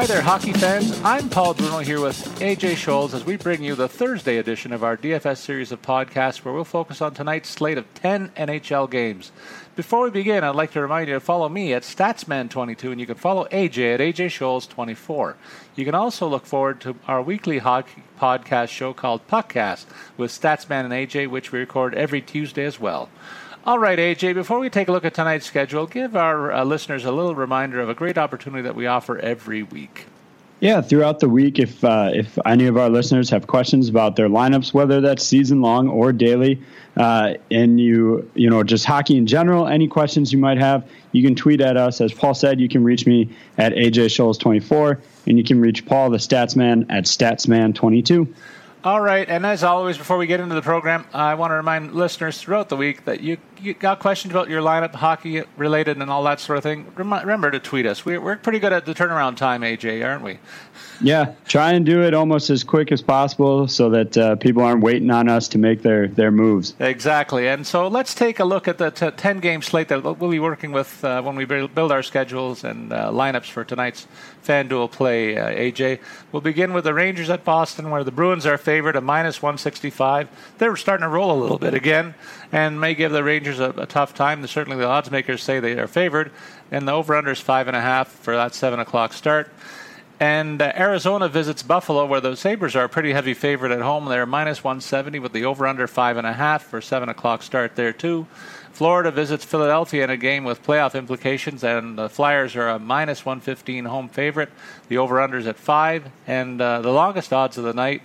Hi there, hockey fans. I'm Paul Bruno here with AJ Scholz as we bring you the Thursday edition of our DFS series of podcasts where we'll focus on tonight's slate of 10 NHL games. Before we begin, I'd like to remind you to follow me at Statsman22 and you can follow AJ at AJ Scholz24. You can also look forward to our weekly hockey podcast show called Puckcast with Statsman and AJ, which we record every Tuesday as well. All right, AJ, before we take a look at tonight's schedule, give our uh, listeners a little reminder of a great opportunity that we offer every week. Yeah, throughout the week, if uh, if any of our listeners have questions about their lineups, whether that's season long or daily, uh, and you you know just hockey in general, any questions you might have, you can tweet at us. As Paul said, you can reach me at AJ Scholz 24 and you can reach Paul the Statsman at Statsman22. All right, and as always, before we get into the program, I want to remind listeners throughout the week that you, you got questions about your lineup, hockey related, and all that sort of thing. remember to tweet us. We're, we're pretty good at the turnaround time, AJ, aren't we? Yeah, try and do it almost as quick as possible so that uh, people aren't waiting on us to make their, their moves. Exactly. And so let's take a look at the t- 10 game slate that we'll be working with uh, when we build our schedules and uh, lineups for tonight's FanDuel play, uh, AJ. We'll begin with the Rangers at Boston, where the Bruins are favored at minus 165. They're starting to roll a little bit again and may give the Rangers a, a tough time. Certainly the odds makers say they are favored. And the over under is 5.5 for that 7 o'clock start. And uh, Arizona visits Buffalo, where the Sabres are a pretty heavy favorite at home. They're minus 170 with the over under 5.5 for 7 o'clock start there, too. Florida visits Philadelphia in a game with playoff implications, and the Flyers are a minus 115 home favorite. The over under is at 5. And uh, the longest odds of the night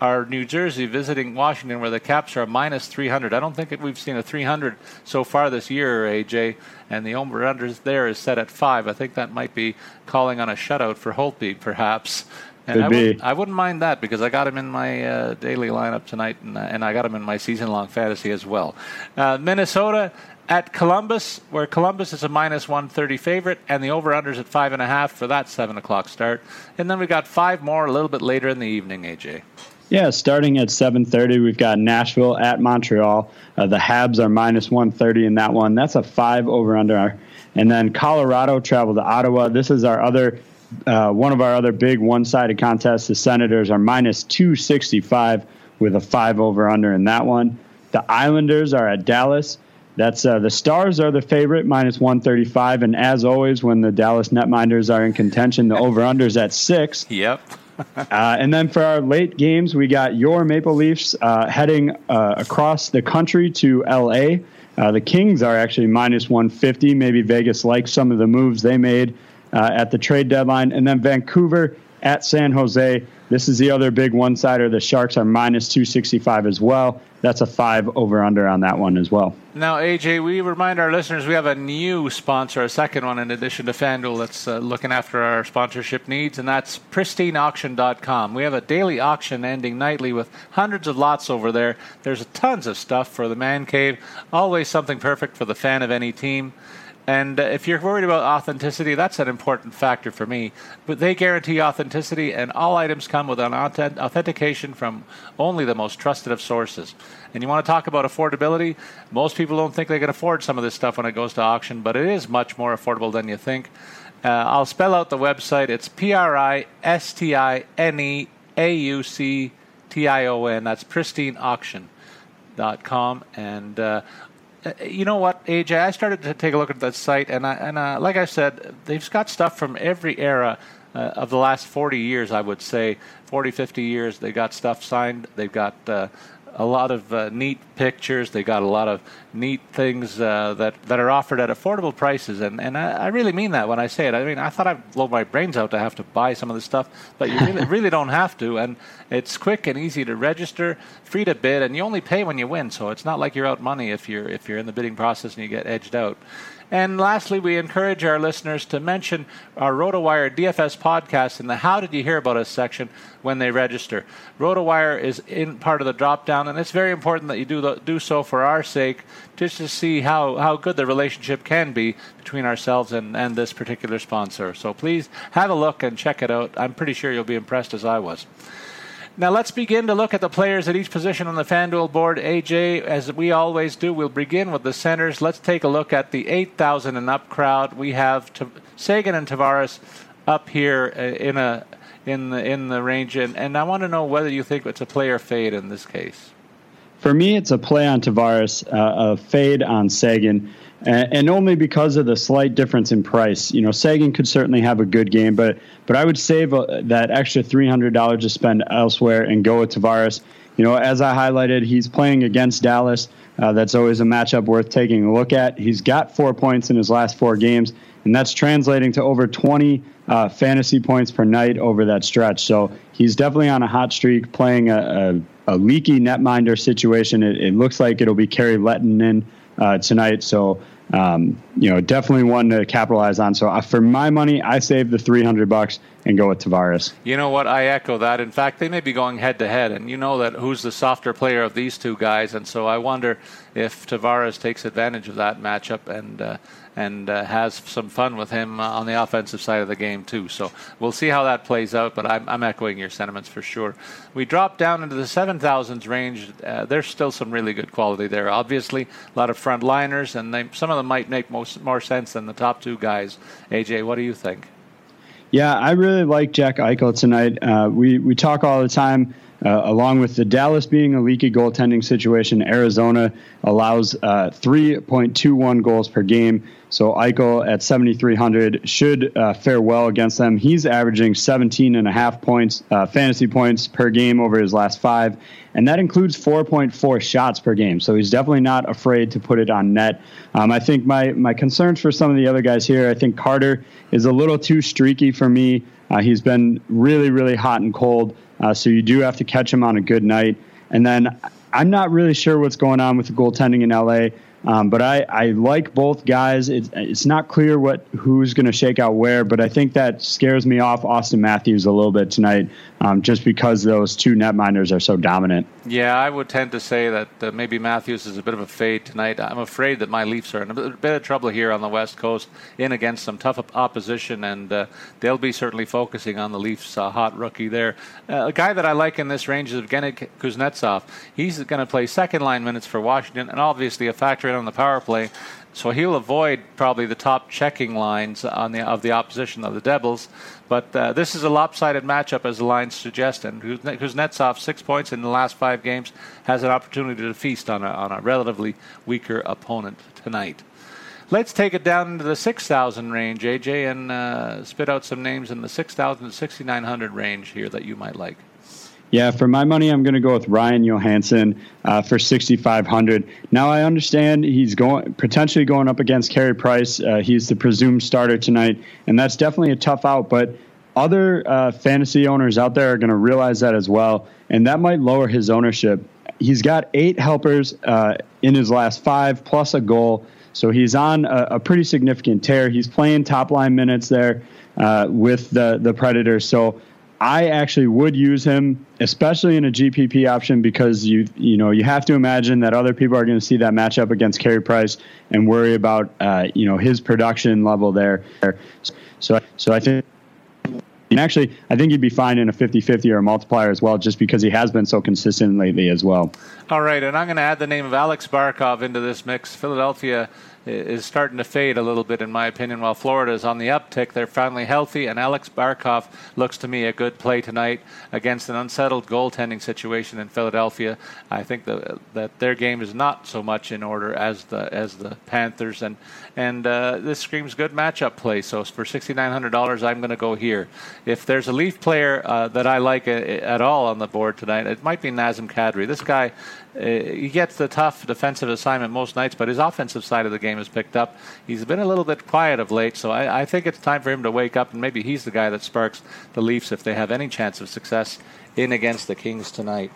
are New Jersey visiting Washington, where the Caps are minus 300. I don't think we've seen a 300 so far this year, AJ, and the over under there is set at five. I think that might be calling on a shutout for Holtby, perhaps. And Could I, be. Wouldn't, I wouldn't mind that because I got him in my uh, daily lineup tonight, and, uh, and, I got him in my season-long fantasy as well. Uh, Minnesota at Columbus, where Columbus is a minus 130 favorite, and the over-unders at five and a half for that seven o'clock start. And then we got five more a little bit later in the evening, AJ. Yeah, starting at 7:30, we've got Nashville at Montreal. Uh, the Habs are minus 130 in that one. That's a five over under. And then Colorado travel to Ottawa. This is our other uh, one of our other big one-sided contests. The Senators are minus 265 with a five over under in that one. The Islanders are at Dallas. That's uh, the Stars are the favorite, minus 135. And as always, when the Dallas Netminders are in contention, the over unders at six. Yep. Uh, and then for our late games, we got your Maple Leafs uh, heading uh, across the country to LA. Uh, the Kings are actually minus 150. Maybe Vegas likes some of the moves they made uh, at the trade deadline. And then Vancouver at San Jose. This is the other big one sider. The Sharks are minus 265 as well. That's a five over under on that one as well. Now, AJ, we remind our listeners we have a new sponsor, a second one in addition to FanDuel that's uh, looking after our sponsorship needs, and that's pristineauction.com. We have a daily auction ending nightly with hundreds of lots over there. There's tons of stuff for the man cave, always something perfect for the fan of any team. And uh, if you're worried about authenticity, that's an important factor for me. But they guarantee authenticity, and all items come with an authentication from only the most trusted of sources. And you want to talk about affordability? Most people don't think they can afford some of this stuff when it goes to auction, but it is much more affordable than you think. Uh, I'll spell out the website. It's P R I S T I N E A U C T I O N. That's pristineauction.com. And uh, uh, you know what, AJ? I started to take a look at that site, and I, and uh, like I said, they've got stuff from every era uh, of the last 40 years. I would say 40, 50 years. They got stuff signed. They've got uh, a lot of uh, neat pictures. They got a lot of neat things uh, that that are offered at affordable prices, and and I, I, really mean that when I say it. I mean I thought I'd blow my brains out to have to buy some of this stuff, but you really really don't have to, and it's quick and easy to register, free to bid, and you only pay when you win. So it's not like you're out money if you're if you're in the bidding process and you get edged out. And lastly, we encourage our listeners to mention our RotoWire DFS podcast in the How Did You Hear About Us section when they register. RotoWire is in part of the drop down, and it's very important that you do, the, do so for our sake, just to see how, how good the relationship can be between ourselves and, and this particular sponsor. So please have a look and check it out. I'm pretty sure you'll be impressed as I was. Now let's begin to look at the players at each position on the FanDuel board. AJ, as we always do, we'll begin with the centers. Let's take a look at the 8,000 and up crowd. We have T- Seguin and Tavares up here uh, in a in the in the range, and, and I want to know whether you think it's a player fade in this case. For me, it's a play on Tavares, uh, a fade on Seguin and, only because of the slight difference in price. You know, Seguin could certainly have a good game, but but I would save uh, that extra three hundred dollars to spend elsewhere and go with Tavares. You know, as I highlighted, he's playing against Dallas. Uh, that's always a matchup worth taking a look at. He's got four points in his last four games, and that's translating to over 20 uh, fantasy points per night over that stretch. So he's definitely on a hot streak, playing a, a, a leaky netminder situation. It, it, looks like it'll be Kari Lehtonen uh, tonight. So, um, you know, definitely one to capitalize on. So, uh, for my money, I save the 300 bucks and go with Tavares. You know what? I echo that. In fact, they may be going head to head, and you know that who's the softer player of these two guys, and so I wonder if Tavares takes advantage of that matchup and uh, and uh, has some fun with him uh, on the offensive side of the game too. So we'll see how that plays out. But I'm, I'm echoing your sentiments for sure. We drop down into the 7,000s range. Uh, there's still some really good quality there. Obviously, a lot of front liners, and they, some of them might make most, more sense than the top two guys. AJ, what do you think? Yeah, I really like Jack Eichel tonight. Uh, we we talk all the time. Uh, along with the Dallas being a leaky goaltending situation, Arizona allows uh, 3.21 goals per game. So Eichel at 7,300 should uh, fare well against them. He's averaging 17 and a half points, uh, fantasy points per game over his last five, and that includes 4.4 shots per game. So he's definitely not afraid to put it on net. Um, I think my my concerns for some of the other guys here. I think Carter is a little too streaky for me. Uh, he's been really really hot and cold, uh, so you do have to catch him on a good night. And then I'm not really sure what's going on with the goaltending in LA. Um, but I, I like both guys. It's, it's not clear what who's going to shake out where, but I think that scares me off Auston Matthews a little bit tonight, um, just because those two netminders are so dominant. Yeah, I would tend to say that uh, maybe Matthews is a bit of a fade tonight. I'm afraid that my Leafs are in a bit of trouble here on the West Coast, in against some tough opposition, and uh, they'll be certainly focusing on the Leafs' uh, hot rookie there. Uh, a guy that I like in this range is Evgeny Kuznetsov. He's going to play second line minutes for Washington, and obviously a factor in on the power play. So he'll avoid probably the top checking lines on the of the opposition of the Devils. But uh, this is a lopsided matchup, as the lines suggest. And Kuznetsov, six points in the last five games, has an opportunity to feast on a, on a relatively weaker opponent tonight. let's take it down into the 6,000 range, AJ, and uh, spit out some names in the 6,000 to 6,900 range here that you might like. Yeah, for my money, I'm going to go with Ryan Johansen uh, for 6,500. Now, I understand he's going potentially going up against Carey Price. Uh, he's the presumed starter tonight, and that's definitely a tough out. But other uh, fantasy owners out there are going to realize that as well, and that might lower his ownership. He's got eight helpers uh, in his last five, plus a goal. So he's on a, a pretty significant tear. He's playing top line minutes there uh, with the the Predators. So I actually would use him, especially in a GPP option, because you you know you have to imagine that other people are going to see that matchup against Carey Price and worry about uh, you know his production level there. So so I think. And actually, I think he'd be fine in a 50 50 or a multiplier as well, just because he has been so consistent lately as well. All right, and I'm going to add the name of Alex Barkov into this mix. Philadelphia is starting to fade a little bit, in my opinion, while Florida is on the uptick. They're finally healthy, and Alex Barkov looks to me a good play tonight against an unsettled goaltending situation in Philadelphia. I think the, that their game is not so much in order as the as the Panthers, and and uh, this screams good matchup play. So for sixty nine hundred dollars, I'm going to go here. If there's a Leaf player uh, that I like a, uh, at all on the board tonight, it might be Nazem Kadri. This guy he gets the tough defensive assignment most nights, but his offensive side of the game has picked up. He's been a little bit quiet of late, so I, I think it's time for him to wake up, and maybe he's the guy that sparks the Leafs if they have any chance of success in against the Kings tonight.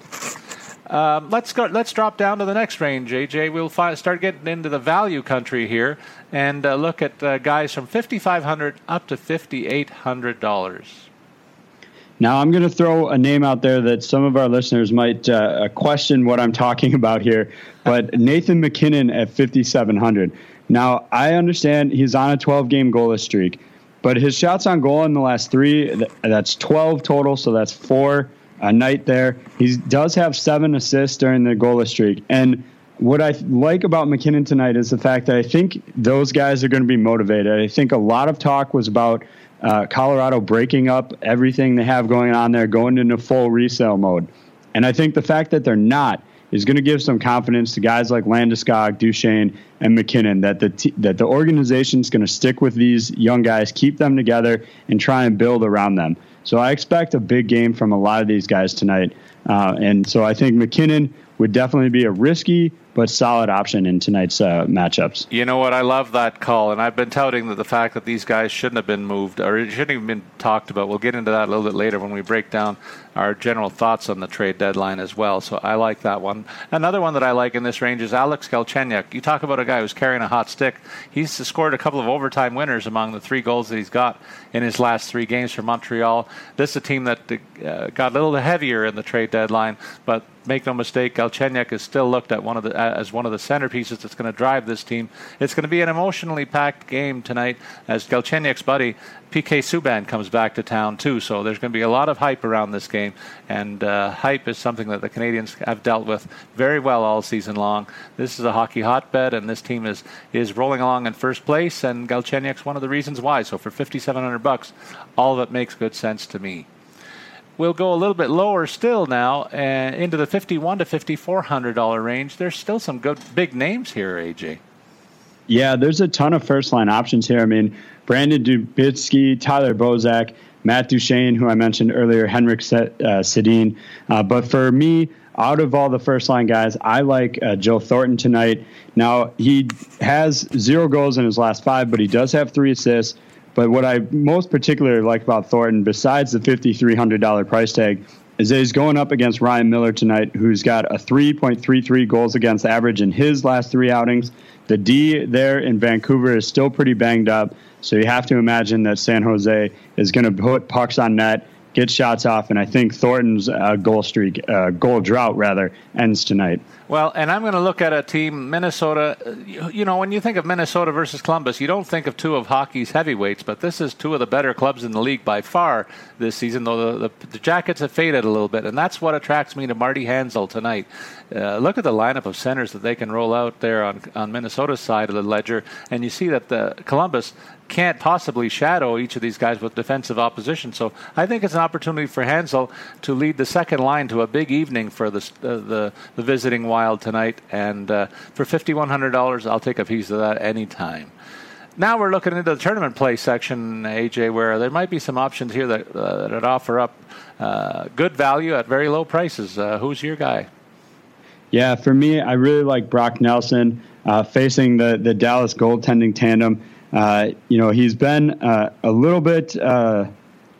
Um, let's go. Let's drop down to the next range, AJ. We'll fi- start getting into the value country here and uh, look at uh, guys from fifty five hundred up to fifty eight hundred dollars. Now, I'm going to throw a name out there that some of our listeners might uh, question what I'm talking about here, but Nathan MacKinnon at 5,700. Now, I understand he's on a 12 game goalless streak, but his shots on goal in the last three, that's 12 total, so that's four a night there. He does have seven assists during the goalless streak. And what I like about MacKinnon tonight is the fact that I think those guys are going to be motivated. I think a lot of talk was about uh, Colorado breaking up everything they have going on there, going into full resale mode. And I think the fact that they're not is going to give some confidence to guys like Landeskog, Duchene, and MacKinnon that the t- that the organization is going to stick with these young guys, keep them together, and try and build around them. So I expect a big game from a lot of these guys tonight. Uh, and so I think MacKinnon would definitely be a risky but solid option in tonight's uh, matchups. You know what? I love that call, and I've been touting that the fact that these guys shouldn't have been moved or it shouldn't even been talked about. We'll get into that a little bit later when we break down our general thoughts on the trade deadline as well. So I like that one. Another one that I like in this range is Alex Galchenyuk. You talk about a guy who's carrying a hot stick. He's scored a couple of overtime winners among the three goals that he's got in his last three games for Montreal. This is a team that uh, got a little heavier in the trade deadline, but make no mistake, Galchenyuk is still looked at one of the as one of the centerpieces that's going to drive this team. It's going to be an emotionally packed game tonight as Galchenyuk's buddy PK Subban comes back to town too. So there's going to be a lot of hype around this game, and uh, hype is something that the Canadiens have dealt with very well all season long. This is a hockey hotbed, and this team is is rolling along in first place, and Galchenyuk's one of the reasons why. So for 5,700 bucks, all of it makes good sense to me we'll go a little bit lower still now uh, into the 51 to 5400 dollar range there's still some good big names here aj yeah there's a ton of first line options here i mean brandon Dubinsky, tyler bozak matt duchene who i mentioned earlier henrik uh, sedin uh, but for me out of all the first line guys, I like uh, Joe Thornton tonight. Now, he has zero goals in his last five, but he does have three assists. But what I most particularly like about Thornton, besides the $5,300 price tag, is that he's going up against Ryan Miller tonight, who's got a 3.33 goals against average in his last three outings. The D there in Vancouver is still pretty banged up, so you have to imagine that San Jose is going to put pucks on net get shots off, and I think Thornton's uh, goal streak, uh, goal drought rather, ends tonight. Well, and I'm going to look at a team, Minnesota. You, know, when you think of Minnesota versus Columbus, you don't think of two of hockey's heavyweights, but this is two of the better clubs in the league by far this season, though the, the, the Jackets have faded a little bit, and that's what attracts me to Marty Hanzal tonight. Uh, look at the lineup of centers that they can roll out there on, on Minnesota's side of the ledger, and you see that the Columbus can't possibly shadow each of these guys with defensive opposition. So I think it's an opportunity for Hanzal to lead the second line to a big evening for the, uh, the, the visiting Wild tonight, and uh, for $5,100, I'll take a piece of that anytime. Now we're looking into the tournament play section, AJ, where there might be some options here that, uh, that offer up uh, good value at very low prices. Uh, who's your guy? Yeah, for me, I really like Brock Nelson uh, facing the, the Dallas goaltending tandem. Uh, you know, he's been uh, a little bit uh,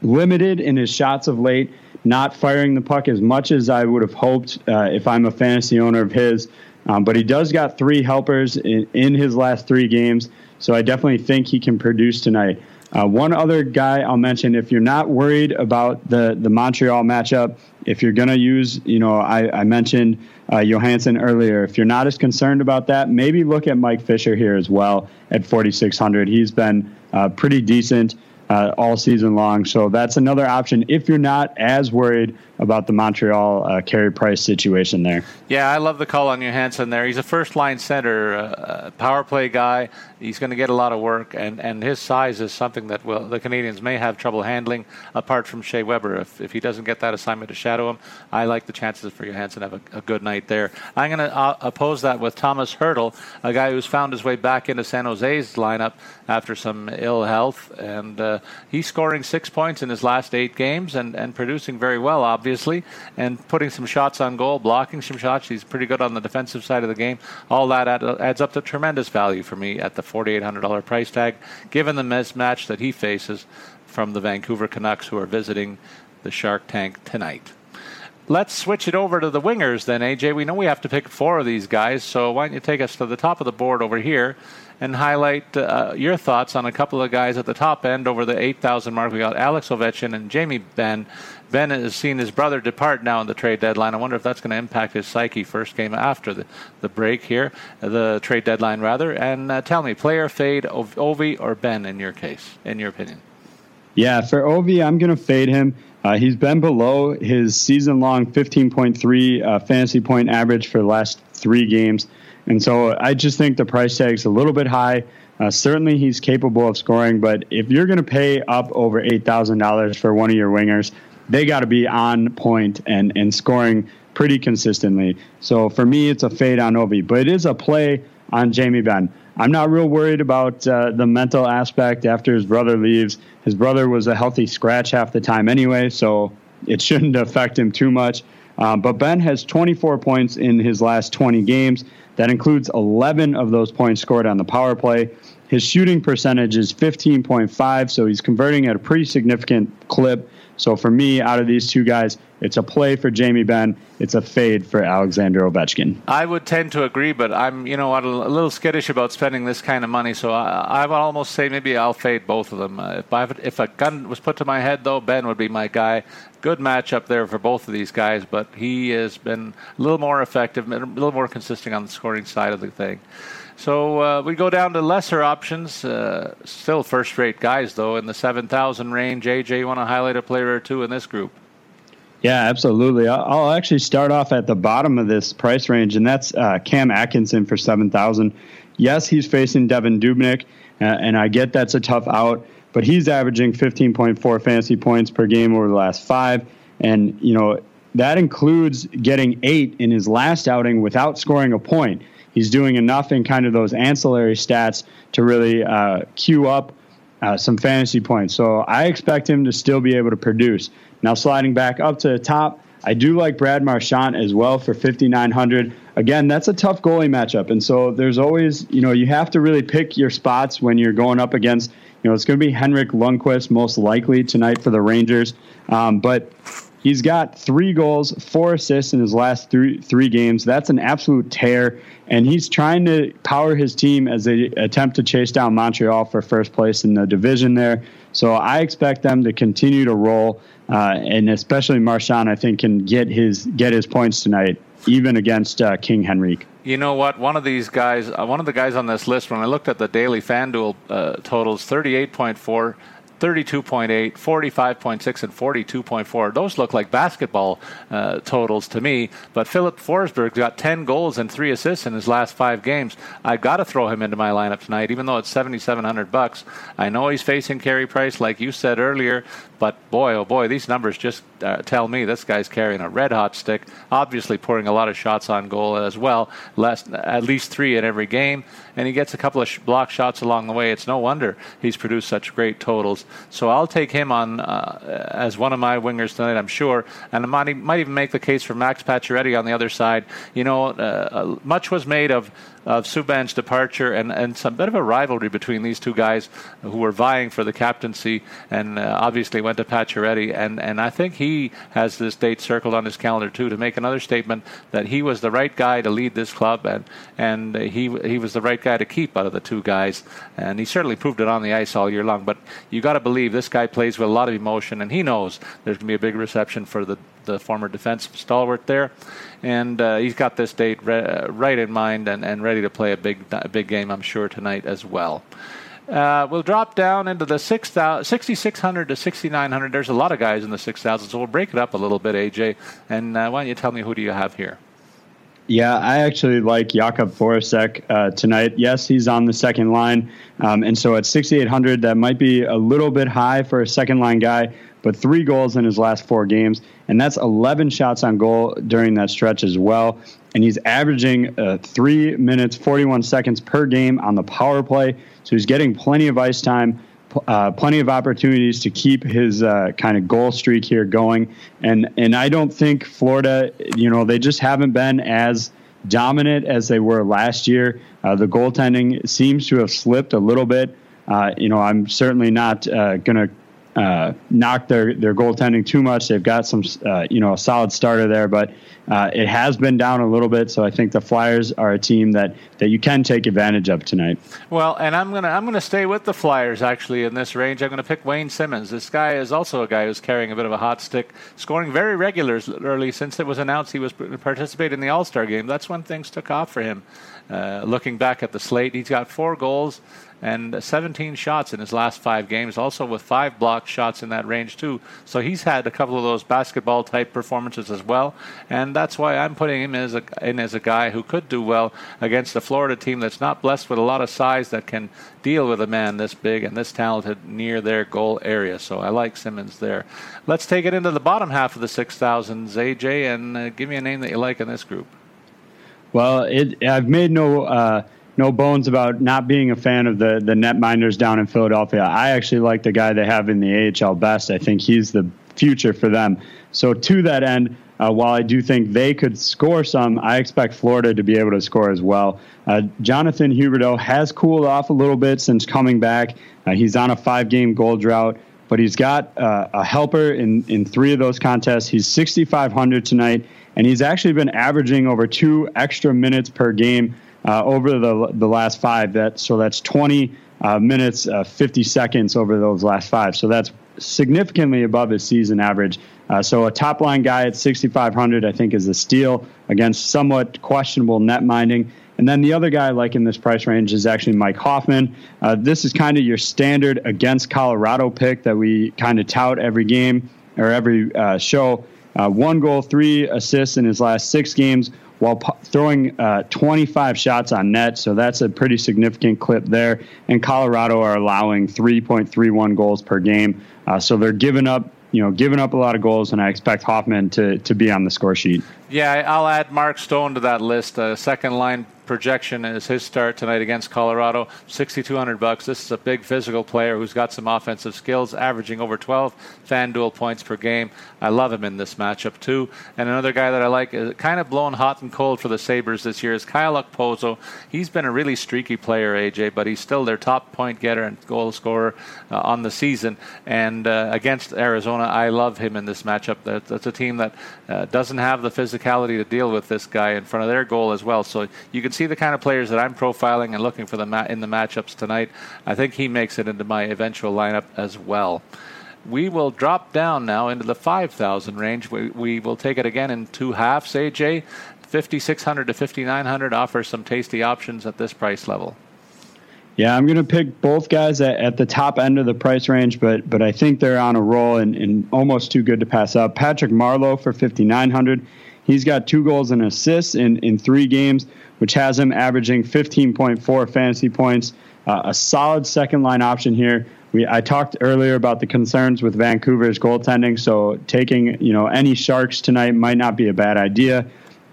limited in his shots of late, not firing the puck as much as I would have hoped if I'm a fantasy owner of his. Um, but he does got three helpers in, in his last three games, so I definitely think he can produce tonight. Uh, one other guy I'll mention, if you're not worried about the the Montreal matchup, if you're going to use, you know, I, I mentioned uh, Johansen earlier. If you're not as concerned about that, maybe look at Mike Fisher here as well at 4,600. He's been uh, pretty decent uh, all season long. So that's another option if you're not as worried about the Montreal uh, Carey Price situation there. Yeah, I love the call on Johansen there. He's a first line center, uh, power play guy. He's going to get a lot of work, and, and his size is something that will, the Canadiens may have trouble handling apart from Shea Weber. If, if he doesn't get that assignment to shadow him, I like the chances for Johansen to have a, a good night there. I'm going to uh, oppose that with Thomas Hertl, a guy who's found his way back into San Jose's lineup after some ill health, and uh, he's scoring six points in his last eight games and, and producing very well, obviously, and putting some shots on goal, blocking some shots. He's pretty good on the defensive side of the game. All that add, adds up to tremendous value for me at the $4,800 price tag, given the mismatch that he faces from the Vancouver Canucks, who are visiting the Shark Tank tonight. Let's switch it over to the wingers then, AJ. We know we have to pick four of these guys, so why don't you take us to the top of the board over here and highlight uh, your thoughts on a couple of guys at the top end over the 8,000 mark. We got Alex Ovechkin and Jamie Benn. Benn has seen his brother depart now in the trade deadline. I wonder if that's going to impact his psyche first game after the, the break here, the trade deadline rather. And uh, tell me, player fade Ovi or Benn in your case, in your opinion? Yeah, for Ovi, I'm going to fade him. Uh, he's been below his season long 15.3 uh, fantasy point average for the last three games. And so I just think the price tag's a little bit high. Uh, certainly, he's capable of scoring, but if you're going to pay up over eight thousand dollars for one of your wingers, they got to be on point and and scoring pretty consistently. So for me, it's a fade on Ovi, but it is a play on Jamie Benn. I'm not real worried about uh, the mental aspect after his brother leaves. His brother was a healthy scratch half the time anyway, so it shouldn't affect him too much. Um, but Benn has 24 points in his last 20 games. That includes 11 of those points scored on the power play. His shooting percentage is 15.5, so he's converting at a pretty significant clip. So for me, out of these two guys, it's a play for Jamie Benn. It's a fade for Alexander Ovechkin. I would tend to agree, but I'm, you know, a little skittish about spending this kind of money. So I, I would almost say maybe I'll fade both of them. Uh, if, I, if a gun was put to my head, though, Benn would be my guy. Good matchup there for both of these guys, but he has been a little more effective, a little more consistent on the scoring side of the thing. So uh, we go down to lesser options. Uh, still first-rate guys, though, in the 7,000 range. AJ, you want to highlight a player or two in this group? Yeah, absolutely. I'll, actually start off at the bottom of this price range, and that's uh, Cam Atkinson for seven thousand. Yes, he's facing Devan Dubnyk, uh, and I get that's a tough out, but he's averaging fifteen point four fantasy points per game over the last five, and you know that includes getting eight in his last outing without scoring a point. He's doing enough in kind of those ancillary stats to really uh, queue up uh, some fantasy points. So I expect him to still be able to produce. Now sliding back up to the top, I do like Brad Marchand as well for 5,900. Again, that's a tough goalie matchup, and so there's always you know you have to really pick your spots when you're going up against. You know, it's going to be Henrik Lundqvist most likely tonight for the Rangers, um, but He's got three goals, four assists in his last three three games. That's an absolute tear, and he's trying to power his team as they attempt to chase down Montreal for first place in the division there. So I expect them to continue to roll, uh, and especially Marchand, I think, can get his get his points tonight, even against uh, King Henrik. You know what? One of these guys, uh, one of the guys on this list, when I looked at the daily FanDuel uh, totals, thirty-eight point four 32.8, 45.6, and 42.4. Those look like basketball uh, totals to me. But Filip Forsberg got 10 goals and three assists in his last five games. I've got to throw him into my lineup tonight, even though it's 7,700 bucks. I know he's facing Carey Price, like you said earlier, but boy, oh boy, these numbers just uh, tell me this guy's carrying a red hot stick. Obviously, pouring a lot of shots on goal as well, less at least three in every game, and he gets a couple of sh- block shots along the way. It's no wonder he's produced such great totals. So I'll take him on uh, as one of my wingers tonight, I'm sure, and I might, might even make the case for Max Pacioretty on the other side. You know, uh, uh much was made of of Subban's departure and, and some bit of a rivalry between these two guys who were vying for the captaincy and uh, obviously went to Pacioretty. And, and I think he has this date circled on his calendar too to make another statement that he was the right guy to lead this club and, and he, he was the right guy to keep out of the two guys. And he certainly proved it on the ice all year long. But you got to believe this guy plays with a lot of emotion and he knows there's going to be a big reception for the, the former defense stalwart there and uh, he's got this date re- uh, right in mind and, and ready to play a big a big game, I'm sure tonight as well. Uh, we'll drop down into the 6,600 to 6,900. There's a lot of guys in the 6,000, so we'll break it up a little bit, AJ. And uh, why don't you tell me who do you have here? Yeah, I actually like Jakub Voracek uh, tonight. Yes, he's on the second line. Um, and so at 6,800, that might be a little bit high for a second line guy but three goals in his last four games, and that's 11 shots on goal during that stretch as well. And he's averaging uh, three minutes 41 seconds per game on the power play, so he's getting plenty of ice time. Uh, plenty of opportunities to keep his uh, kind of goal streak here going, and and I don't think Florida, you know, they just haven't been as dominant as they were last year. Uh, the goaltending seems to have slipped a little bit. Uh, you know, I'm certainly not uh, going to uh, knock their their goaltending too much. They've got some, uh, you know, a solid starter there, but uh, it has been down a little bit. So I think the Flyers are a team that that you can take advantage of tonight. Well, and I'm gonna I'm gonna stay with the Flyers actually in this range. I'm gonna pick Wayne Simmonds. This guy is also a guy who's carrying a bit of a hot stick, scoring very regularly since it was announced he was participating in the All Star game. That's when things took off for him. Uh, looking back at the slate, he's got four goals and 17 shots in his last five games, also with five block shots in that range, too. So he's had a couple of those basketball type performances as well. And that's why I'm putting him as a, in as a guy who could do well against a Florida team that's not blessed with a lot of size that can deal with a man this big and this talented near their goal area. So I like Simmonds there. Let's take it into the bottom half of the 6,000s, AJ, and uh, give me a name that you like in this group. Well, it, I've made no. Uh, no bones about not being a fan of the the netminders down in Philadelphia. I actually like the guy they have in the AHL best. I think he's the future for them. So to that end, uh, while I do think they could score some, I expect Florida to be able to score as well. Uh, Jonathan Huberdeau has cooled off a little bit since coming back. Uh, he's on a five-game goal drought, but he's got uh, a helper in in three of those contests. He's 6,500 tonight, and he's actually been averaging over two extra minutes per game uh, over the the last five. That so that's 20 uh, minutes, uh, 50 seconds over those last five. So that's significantly above his season average. Uh, so a top line guy at 6,500, I think, is a steal against somewhat questionable net minding. And then the other guy, like in this price range, is actually Mike Hoffman. Uh, this is kind of your standard against Colorado pick that we kind of tout every game or every uh, show. Uh, one goal, three assists in his last six games while throwing uh, 25 shots on net. So that's a pretty significant clip there. And Colorado are allowing 3.31 goals per game. Uh, so they're giving up you know, giving up a lot of goals, and I expect Hoffman to, to be on the score sheet. Yeah, I'll add Mark Stone to that list. Uh, second line projection is his start tonight against Colorado. 6,200 bucks. This is a big physical player who's got some offensive skills, averaging over 12 FanDuel points per game. I love him in this matchup too. And another guy that I like, is kind of blown hot and cold for the Sabres this year, is Kyle Okposo. He's been a really streaky player, AJ, but he's still their top point getter and goal scorer uh, on the season. And uh, against Arizona, I love him in this matchup. That, that's a team that uh, doesn't have the physicality to deal with this guy in front of their goal as well. So you can see see the kind of players that I'm profiling and looking for the ma- in the matchups tonight. I think he makes it into my eventual lineup as well. We will drop down now into the 5,000 range. We, we will take it again in two halves, AJ. 5,600 to 5,900 offers some tasty options at this price level. Yeah, I'm going to pick both guys at, at, the top end of the price range, but but I think they're on a roll and, and almost too good to pass up. Patrick Marleau for 5,900. He's got two goals and assists in, in three games, which has him averaging 15.4 fantasy points. Uh, a solid second line option here. We, I talked earlier about the concerns with Vancouver's goaltending, so taking you know any Sharks tonight might not be a bad idea.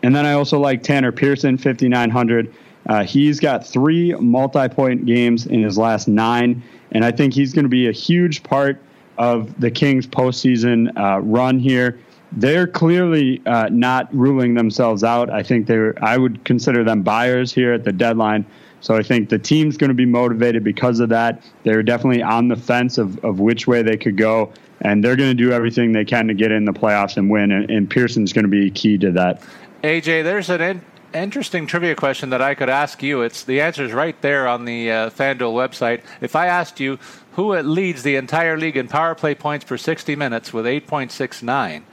And then I also like Tanner Pearson, 5,900. Uh, he's got three multi-point games in his last nine, and I think he's going to be a huge part of the Kings' postseason uh, run here. They're clearly uh, not ruling themselves out. I think they're. I would consider them buyers here at the deadline. So I think the team's going to be motivated because of that. They're definitely on the fence of, of which way they could go, and they're going to do everything they can to get in the playoffs and win. And, and Pearson's going to be key to that. AJ, there's an in- interesting trivia question that I could ask you. It's the answer is right there on the uh, FanDuel website. If I asked you who leads the entire league in power play points per 60 minutes with 8.69,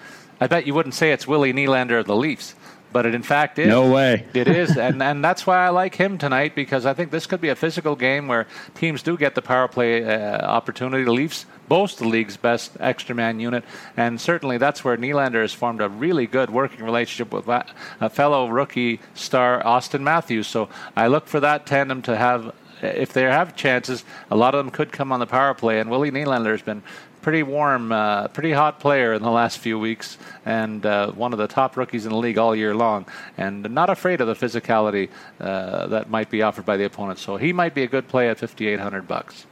I bet you wouldn't say it's Willie Nylander of the Leafs but it in fact is. No way. it is, and and that's why I like him tonight because I think this could be a physical game where teams do get the power play uh, opportunity. The Leafs boast the league's best extra man unit, and certainly that's where Nylander has formed a really good working relationship with a fellow rookie star Auston Matthews. So I look for that tandem to have if they have chances, a lot of them could come on the power play. And Willie Nylander has been pretty warm, uh, pretty hot player in the last few weeks, and uh, one of the top rookies in the league all year long, and not afraid of the physicality uh, that might be offered by the opponent. So he might be a good play at 5,800 bucks.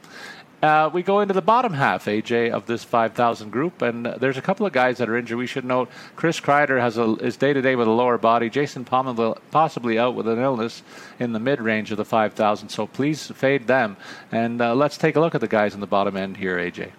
Uh, we go into the bottom half, AJ, of this 5,000 group, and there's a couple of guys that are injured. We should note Chris Kreider has a, is day to day with a lower body. Jason Pominville possibly out with an illness in the mid range of the 5,000. So please fade them, and uh, let's take a look at the guys in the bottom end here, AJ.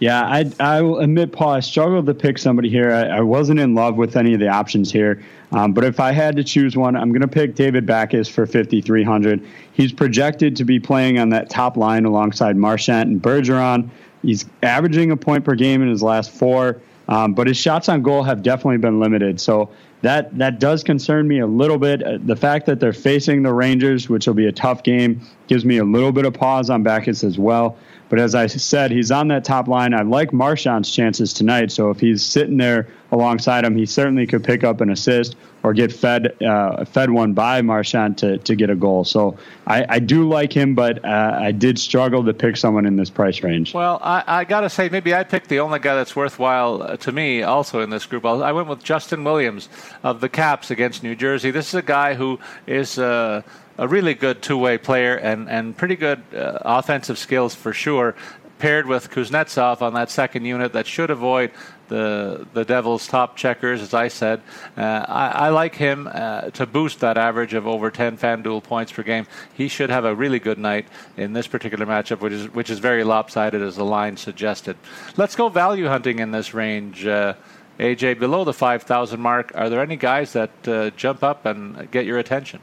Yeah, I, I will admit, Paul, I struggled to pick somebody here. I, I wasn't in love with any of the options here. Um, but if I had to choose one, I'm going to pick David Backes for 5,300. He's projected to be playing on that top line alongside Marchand and Bergeron. He's averaging a point per game in his last four, um, but his shots on goal have definitely been limited. So that that does concern me a little bit. Uh, the fact that they're facing the Rangers, which will be a tough game, gives me a little bit of pause on Backes as well. But as I said, he's on that top line. I like Marchand's chances tonight. So if he's sitting there alongside him, he certainly could pick up an assist or get fed uh, fed one by Marchand to, to get a goal. So I, I do like him, but uh, I did struggle to pick someone in this price range. Well, I, I got to say, maybe I picked the only guy that's worthwhile uh, to me also in this group. I went with Justin Williams of the Caps against New Jersey. This is a guy who is. Uh, a really good two-way player and, and pretty good uh, offensive skills for sure. Paired with Kuznetsov on that second unit, that should avoid the the Devils' top checkers, as I said. Uh, I, I, like him uh, to boost that average of over 10 FanDuel points per game. He should have a really good night in this particular matchup, which is which is very lopsided, as the line suggested. Let's go value hunting in this range. Uh, AJ, below the 5,000 mark, are there any guys that uh, jump up and get your attention?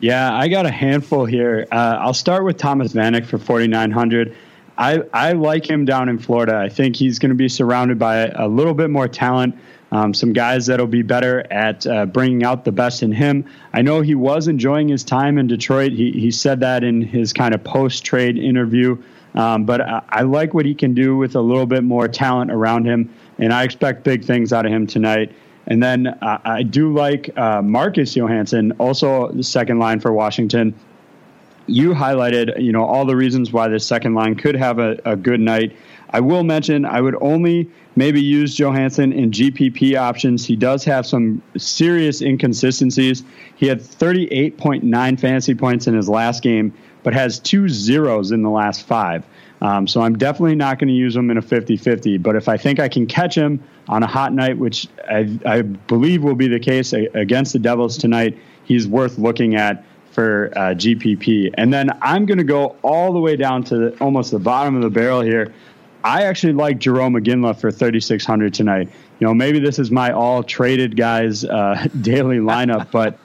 Yeah, I got a handful here. Uh, I'll start with Thomas Vanek for 4,900. I, I like him down in Florida. I think he's going to be surrounded by a, little bit more talent, um, some guys that'll be better at uh, bringing out the best in him. I know he was enjoying his time in Detroit. He, he said that in his kind of post trade interview. Um, but I, I, like what he can do with a little bit more talent around him, and I expect big things out of him tonight. And then uh, I do like uh, Marcus Johansson, also the second line for Washington. You highlighted, you know, all the reasons why this second line could have a, a good night. I will mention I would only maybe use Johansson in GPP options. He does have some serious inconsistencies. He had 38.9 fantasy points in his last game, but has two zeros in the last five. Um, so I'm definitely not going to use him in a 50 50. But if I think I can catch him on a hot night, which I, I believe will be the case against the Devils tonight, he's worth looking at for uh, GPP. And then I'm going to go all the way down to the, almost the bottom of the barrel here. I actually like Jarome Iginla for 3,600 tonight. You know, maybe this is my all traded guys uh, daily lineup, but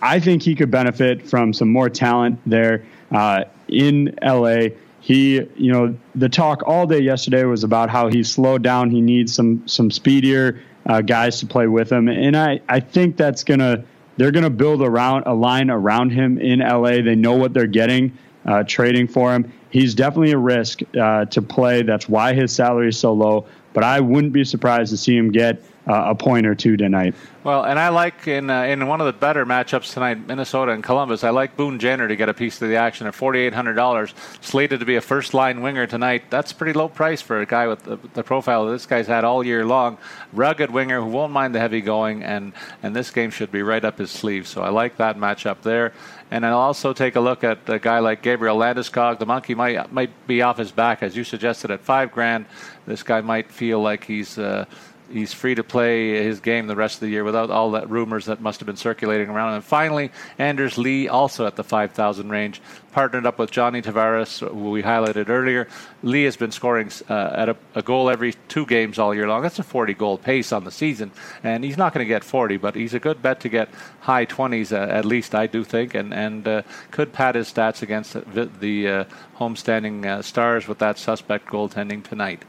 I think he could benefit from some more talent there uh, in LA he, you know, the talk all day yesterday was about how he slowed down. He needs some some speedier uh, guys to play with him, and I I think that's gonna they're gonna build around a line around him in LA. They know what they're getting. uh, trading for him. He's definitely a risk uh, to play. That's why his salary is so low. But I wouldn't be surprised to see him get uh, a point or two tonight. Well, and I like in uh, in one of the better matchups tonight, Minnesota and Columbus. I like Boone Jenner to get a piece of the action at forty eight hundred dollars, slated to be a first line winger tonight. That's pretty low price for a guy with the, the, profile that this guy's had all year long. Rugged winger who won't mind the heavy going, and and this game should be right up his sleeve. So I like that matchup there. And I'll also take a look at a guy like Gabriel Landeskog. The monkey might might be off his back, as you suggested, at five grand. This guy might feel like he's. Uh, he's free to play his game the rest of the year without all that rumors that must have been circulating around. And finally, Anders Lee, also at the 5,000 range, partnered up with Johnny Tavares, who we highlighted earlier. Lee has been scoring uh, at a, a, goal every two games all year long. That's a 40 goal pace on the season, and he's not going to get 40, but he's a good bet to get high 20s uh, at least, I do think, and and uh, could pad his stats against the, the uh, homestanding uh, Stars with that suspect goaltending tonight.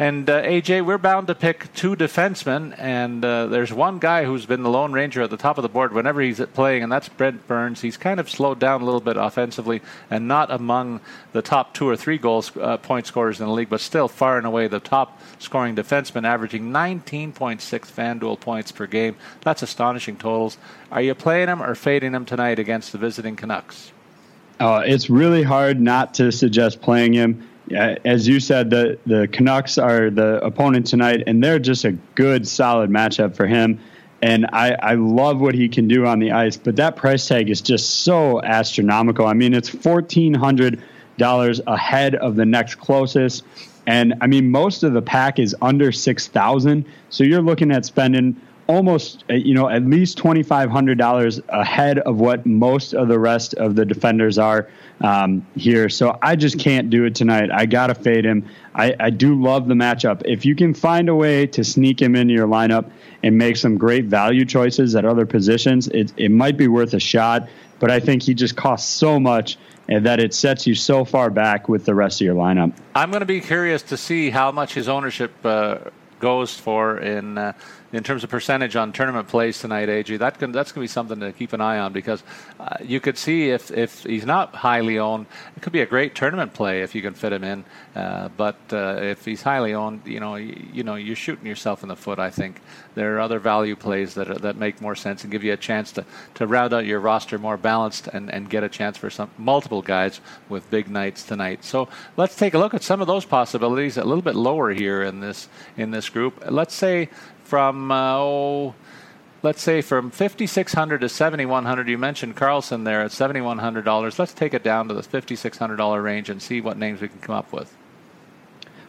And uh, AJ, we're bound to pick two defensemen, and uh, there's one guy who's been the Lone Ranger at the top of the board whenever he's playing, and that's Brent Burns. He's kind of slowed down a little bit offensively, and not among the top two or three goals uh, point scorers in the league, but still far and away the top scoring defenseman, averaging 19.6 FanDuel points per game. That's astonishing totals. Are you playing him or fading him tonight against the visiting Canucks? Uh, it's really hard not to suggest playing him Uh, as you said, the the Canucks are the opponent tonight, and they're just a good, solid matchup for him. And I, I love what he can do on the ice, but that price tag is just so astronomical. I mean, it's fourteen hundred dollars ahead of the next closest, and I mean, most of the pack is under six thousand. So you're looking at spending almost uh, you know at least twenty five hundred dollars ahead of what most of the rest of the defenders are um, here. So I just can't do it tonight. I gotta fade him. I, I do love the matchup. If you can find a way to sneak him into your lineup and make some great value choices at other positions, it it might be worth a shot. But I think he just costs so much and that it sets you so far back with the rest of your lineup. I'm going to be curious to see how much his ownership uh, goes for in uh, in terms of percentage on tournament plays tonight, AJ, that can, that's going to be something to keep an eye on because uh, you could see if, if he's not highly owned, it could be a great tournament play if you can fit him in. Uh, but uh, if he's highly owned, you know, you, you, know, you're shooting yourself in the foot. I think there are other value plays that are, that make more sense and give you a chance to, to round out your roster more balanced and, and get a chance for some multiple guys with big nights tonight. So let's take a look at some of those possibilities a little bit lower here in this in this group. Let's say from uh, oh, let's say from 5600 to 7100 you mentioned karlsson there at $7100 let's take it down to the $5600 range and see what names we can come up with.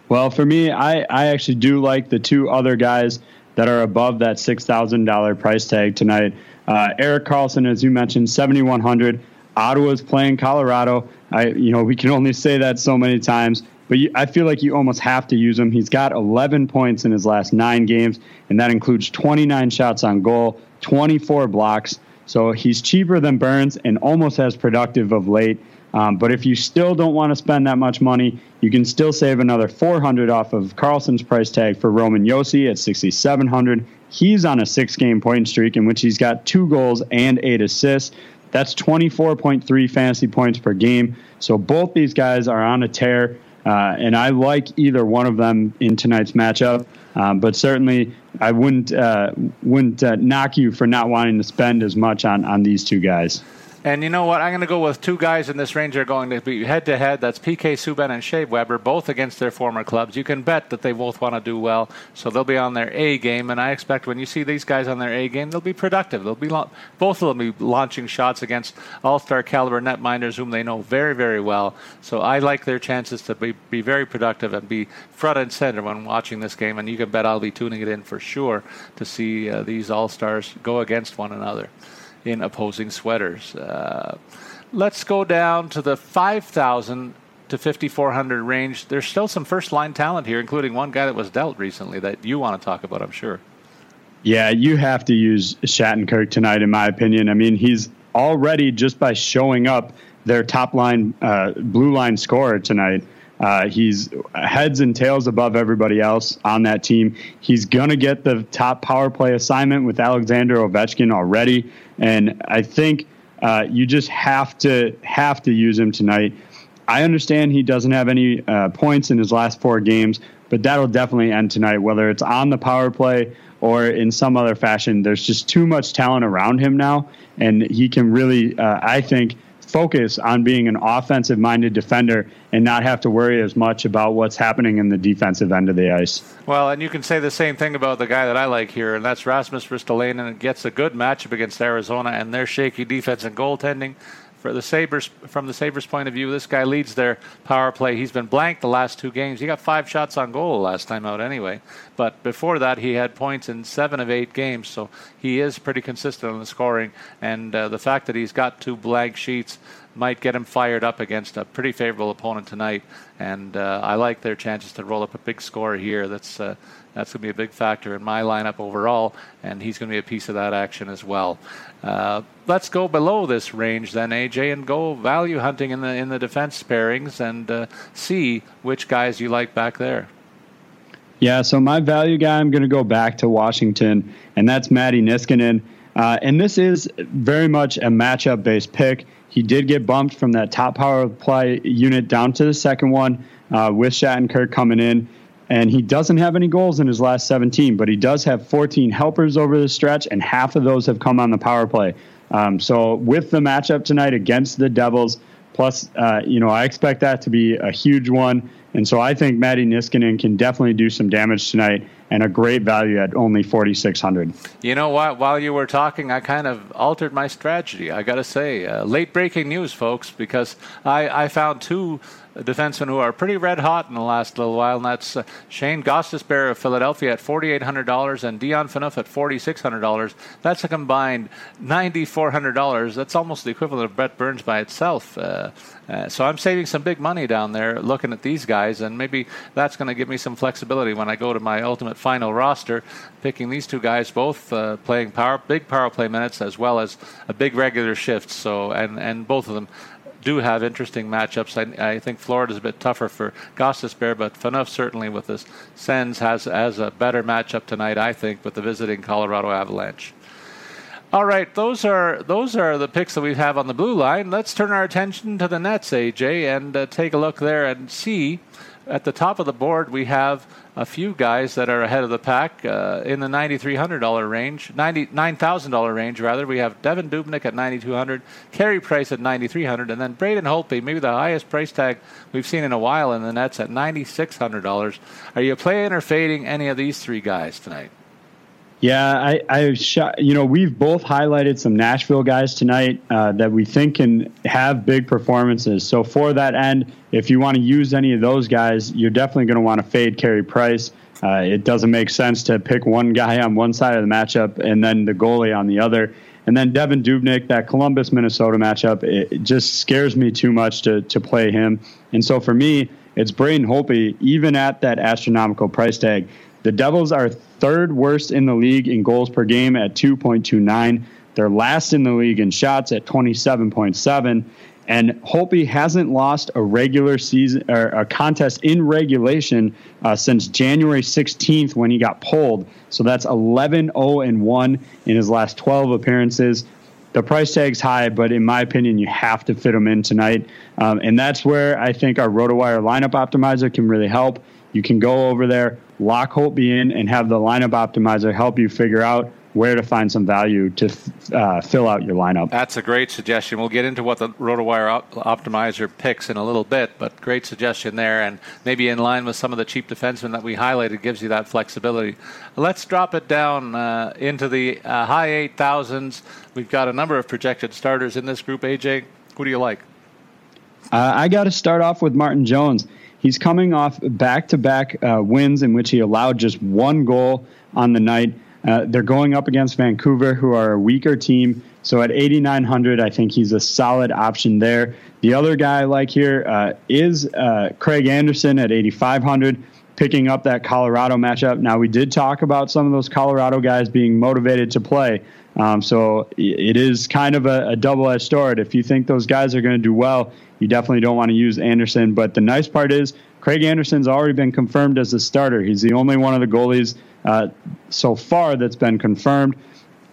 Well for me i, I actually do like the two other guys that are above that $6000 price tag tonight. Uh, erik karlsson as you mentioned 7100 ottawa's playing colorado. I you know we can only say that so many times but you, I feel like you almost have to use him. He's got 11 points in his last nine games, and that includes 29 shots on goal, 24 blocks. So he's cheaper than Burns and almost as productive of late. Um, but if you still don't want to spend that much money, you can still save another 400 off of Karlsson's price tag for Roman Josi at 6,700. He's on a six-game point streak in which he's got two goals and eight assists. That's 24.3 fantasy points per game. So both these guys are on a tear. Uh, and I like either one of them in tonight's matchup. Um, but certainly, I wouldn't uh, wouldn't uh, knock you for not wanting to spend as much on on these two guys. And you know what? I'm going to go with two guys in this range are going to be head to head. That's PK Subban and Shea Weber, both against their former clubs. You can bet that they both want to do well, so they'll be on their A game. And I expect when you see these guys on their A game, they'll be productive. They'll be la- both of them be launching shots against all-star caliber netminders whom they know very, very well. So I like their chances to be, be very productive and be front and center when watching this game. And you can bet I'll be tuning it in for sure to see uh, these all-stars go against one another in opposing sweaters. Uh, let's go down to the 5,000 to 5,400 range. There's still some first line talent here, including one guy that was dealt recently that you want to talk about, I'm sure. Yeah, you have to use Shattenkirk tonight, in my opinion. I mean, he's already just by showing up their top line, uh, blue line scorer tonight. Uh, he's heads and tails above everybody else on that team. He's going to get the top power play assignment with Alexander Ovechkin already. And I think uh, you just have to have to use him tonight. I understand he doesn't have any uh, points in his last four games, but that'll definitely end tonight, whether it's on the power play or in some other fashion. There's just too much talent around him now, and he can really, uh, I think, focus on being an offensive minded defender and not have to worry as much about what's happening in the defensive end of the ice. Well, and you can say the same thing about the guy that I like here, and that's Rasmus Ristolainen. Gets a good matchup against Arizona and their shaky defense and goaltending for the Sabres, from the Sabres' point of view, this guy leads their power play. He's been blank the last two games. He got five shots on goal last time out, anyway. But before that, he had points in seven of eight games, so he is pretty consistent on the scoring. And uh, the fact that he's got two blank sheets might get him fired up against a pretty favorable opponent tonight. And uh, I like their chances to roll up a big score here. That's uh, that's going to be a big factor in my lineup overall, and he's going to be a piece of that action as well. Uh, let's go below this range then, AJ, and go value hunting in the in the defense pairings and uh, see which guys you like back there. Yeah, so my value guy, I'm going to go back to Washington, and that's Matti Niskanen. Uh, and this is very much a matchup based pick. He did get bumped from that top power play unit down to the second one uh, with Shattenkirk coming in and he doesn't have any goals in his last 17, but he does have 14 helpers over the stretch, and half of those have come on the power play. Um, so with the matchup tonight against the Devils, plus, uh, you know, I expect that to be a huge one. And so I think Matti Niskanen can definitely do some damage tonight and a great value at only 4600 You know what? While you were talking, I kind of altered my strategy. I got to say, uh, late breaking news, folks, because I, I found two defensemen who are pretty red hot in the last little while, and that's uh, Shane Gostisbehere of Philadelphia at $4,800 and Dion Phaneuf at $4,600. That's a combined $9,400. That's almost the equivalent of Brent Burns by itself. Uh, uh, so I'm saving some big money down there looking at these guys, and maybe that's going to give me some flexibility when I go to my ultimate final roster, picking these two guys, both uh, playing power, big power play minutes as well as a big regular shift. So and and both of them do have interesting matchups. I, I think Florida's a bit tougher for Gostisbehere, but Phaneuf certainly with the Sens has has a better matchup tonight. I think with the visiting Colorado Avalanche. All right, those are those are the picks that we have on the blue line. Let's turn our attention to the Nets, AJ, and uh, take a look there and see at the top of the board we have a few guys that are ahead of the pack uh, in the $9,300 range, $9,000 range rather. We have Devan Dubnyk at 9,200, Carey Price at 9,300, and then Braden Holtby, maybe the highest price tag we've seen in a while in the Nets at $9,600. Are you playing or fading any of these three guys tonight? Yeah, I, I you know, we've both highlighted some Nashville guys tonight uh, that we think can have big performances. So for that end, if you want to use any of those guys, you're definitely going to want to fade Carey Price. Uh, it doesn't make sense to pick one guy on one side of the matchup and then the goalie on the other. And then Devan Dubnyk, that Columbus Minnesota matchup, it, it just scares me too much to to play him. And so for me, it's Braden Holtby, even at that astronomical price tag. The Devils are third worst in the league in goals per game at 2.29. They're last in the league in shots at 27.7. And Holtby hasn't lost a regular season or a contest in regulation uh, since January 16th when he got pulled. So that's 11 0 and 1 in his last 12 appearances. The price tag's high, but in my opinion, you have to fit him in tonight. Um, and that's where I think our RotoWire lineup optimizer can really help. You can go over there, lock Holtby in, and have the lineup optimizer help you figure out where to find some value to uh, fill out your lineup. That's a great suggestion. We'll get into what the RotoWire op- optimizer picks in a little bit, but great suggestion there, and maybe in line with some of the cheap defensemen that we highlighted, gives you that flexibility. Let's drop it down uh, into the uh, high 8,000s. We've got a number of projected starters in this group. AJ, who do you like? Uh, I got to start off with Martin Jones. He's coming off back to back wins in which he allowed just one goal on the night. Uh, they're going up against Vancouver, who are a weaker team. So at 8,900, I think he's a solid option there. The other guy I like here uh, is uh, Craig Anderson at 8,500, picking up that Colorado matchup. Now, we did talk about some of those Colorado guys being motivated to play. Um, so it is kind of a, a double edged sword. If you think those guys are going to do well, you definitely don't want to use Anderson. But the nice part is Craig Anderson's already been confirmed as a starter. He's the only one of the goalies uh, so far that's been confirmed.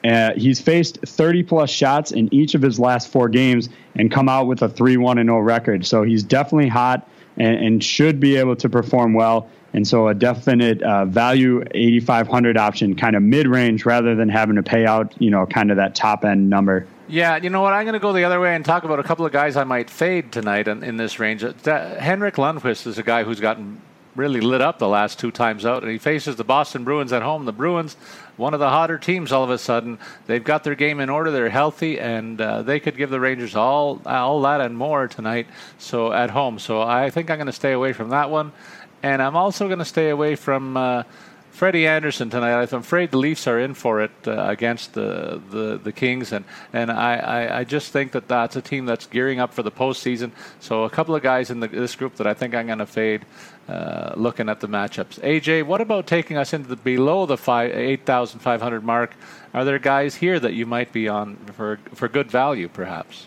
Uh, he's faced 30 plus shots in each of his last four games and come out with a 3 1 0 record. So he's definitely hot and, and, should be able to perform well. And so a definite uh, value 8,500 option, kind of mid range, rather than having to pay out, you know, kind of that top end number. Yeah, you know what? I'm going to go the other way and talk about a couple of guys I might fade tonight in, in this range. That, Henrik Lundqvist is a guy who's gotten really lit up the last two times out, and he faces the Boston Bruins at home. The Bruins, one of the hotter teams, all of a sudden, they've got their game in order. They're healthy, and uh, they could give the Rangers all all that and more tonight. So at home, so I think I'm going to stay away from that one, and I'm also going to stay away from. Uh, Freddie Andersen tonight. I'm afraid the Leafs are in for it uh, against the, the, the Kings, and and I, I, I, just think that that's a team that's gearing up for the postseason. So a couple of guys in the, this group that I think I'm going to fade. Uh, looking at the matchups, AJ, what about taking us into the below the five, 8,500 mark? Are there guys here that you might be on for for good value, perhaps?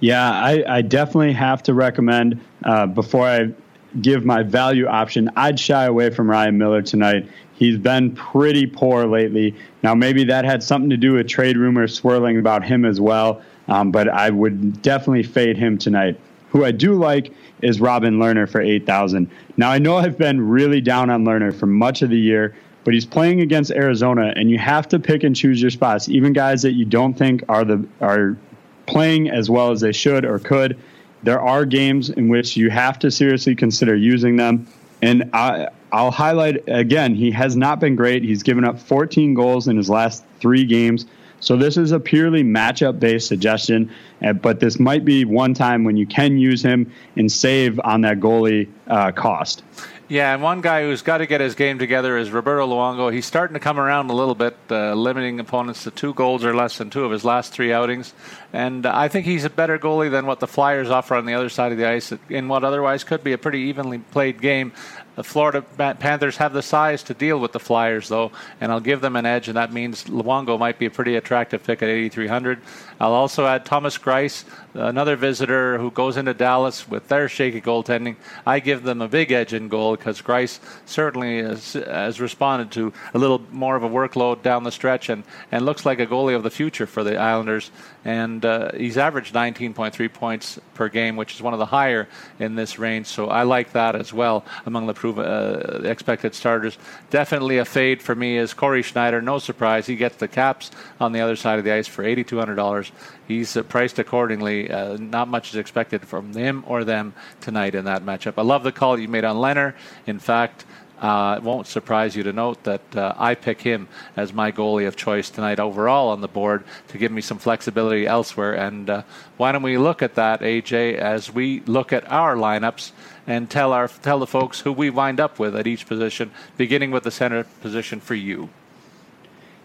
Yeah, I, I definitely have to recommend uh, before I give my value option, I'd shy away from Ryan Miller tonight. He's been pretty poor lately. Now, maybe that had something to do with trade rumors swirling about him as well, um, but I would definitely fade him tonight. Who I do like is Robin Lehner for 8,000. Now, I know I've been really down on Lehner for much of the year, but he's playing against Arizona, and you have to pick and choose your spots. Even guys that you don't think are the are playing as well as they should or could there are games in which you have to seriously consider using them. And I, will highlight again, he has not been great. He's given up 14 goals in his last three games. So this is a purely matchup based suggestion, uh, but this might be one time when you can use him and save on that goalie uh, cost. Yeah, and one guy who's got to get his game together is Roberto Luongo. He's starting to come around a little bit, uh, limiting opponents to two goals or less in two of his last three outings. And I think he's a better goalie than what the Flyers offer on the other side of the ice in what otherwise could be a pretty evenly played game. The Florida Panthers have the size to deal with the Flyers, though, and I'll give them an edge, and that means Luongo might be a pretty attractive pick at 8,300. I'll also add Thomas Greiss, another visitor who goes into Dallas with their shaky goaltending. I give them a big edge in goal because Greiss certainly has, responded to a little more of a workload down the stretch and, and looks like a goalie of the future for the Islanders. And uh, he's averaged 19.3 points per game, which is one of the higher in this range. So I like that as well among the prove, uh, expected starters. Definitely a fade for me is Cory Schneider. No surprise, he gets the caps on the other side of the ice for $8,200. He's priced accordingly. Uh, not much is expected from him or them tonight in that matchup. I love the call you made on Lehner. In fact, uh, it won't surprise you to note that uh, I pick him as my goalie of choice tonight overall on the board to give me some flexibility elsewhere. And uh, why don't we look at that, AJ, as we look at our lineups and tell our tell the folks who we wind up with at each position, beginning with the center position for you.